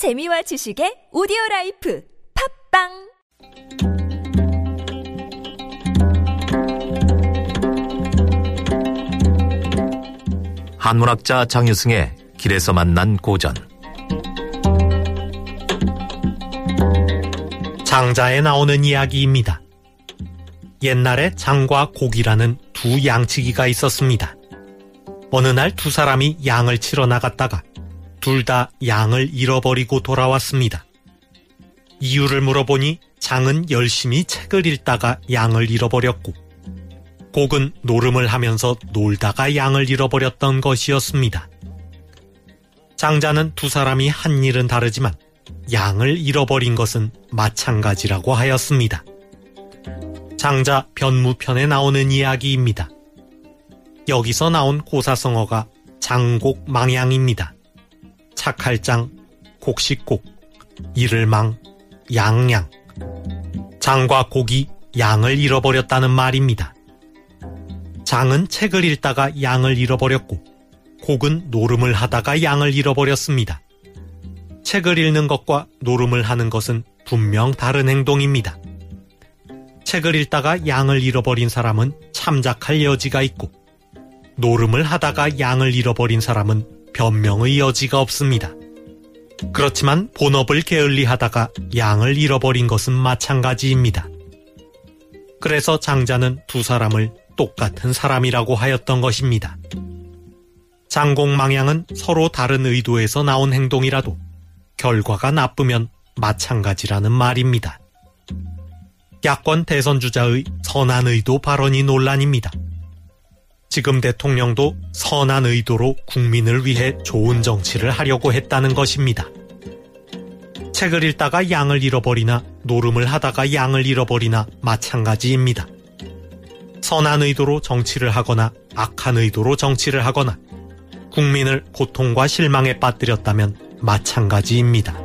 재미와 지식의 오디오 라이프 팟빵 한문학자 장유승의 길에서 만난 고전 장자에 나오는 이야기입니다. 옛날에 장과 곡이라는 두 양치기가 있었습니다. 어느 날 두 사람이 양을 치러 나갔다가 둘 다 양을 잃어버리고 돌아왔습니다. 이유를 물어보니 장은 열심히 책을 읽다가 양을 잃어버렸고 곡은 노름을 하면서 놀다가 양을 잃어버렸던 것이었습니다. 장자는 두 사람이 한 일은 다르지만 양을 잃어버린 것은 마찬가지라고 하였습니다. 장자 변무편에 나오는 이야기입니다. 여기서 나온 고사성어가 장곡 망양입니다. 착할장, 곡식곡, 이를망, 양양. 장과 곡이 양을 잃어버렸다는 말입니다. 장은 책을 읽다가 양을 잃어버렸고, 곡은 노름을 하다가 양을 잃어버렸습니다. 책을 읽는 것과 노름을 하는 것은 분명 다른 행동입니다. 책을 읽다가 양을 잃어버린 사람은 참작할 여지가 있고, 노름을 하다가 양을 잃어버린 사람은 변명의 여지가 없습니다. 그렇지만 본업을 게을리 하다가 양을 잃어버린 것은 마찬가지입니다. 그래서 장자는 두 사람을 똑같은 사람이라고 하였던 것입니다. 장공망양은 서로 다른 의도에서 나온 행동이라도 결과가 나쁘면 마찬가지라는 말입니다. 야권 대선 주자의 선한 의도 발언이 논란입니다. 지금 대통령도 선한 의도로 국민을 위해 좋은 정치를 하려고 했다는 것입니다. 책을 읽다가 양을 잃어버리나 노름을 하다가 양을 잃어버리나 마찬가지입니다. 선한 의도로 정치를 하거나 악한 의도로 정치를 하거나 국민을 고통과 실망에 빠뜨렸다면 마찬가지입니다.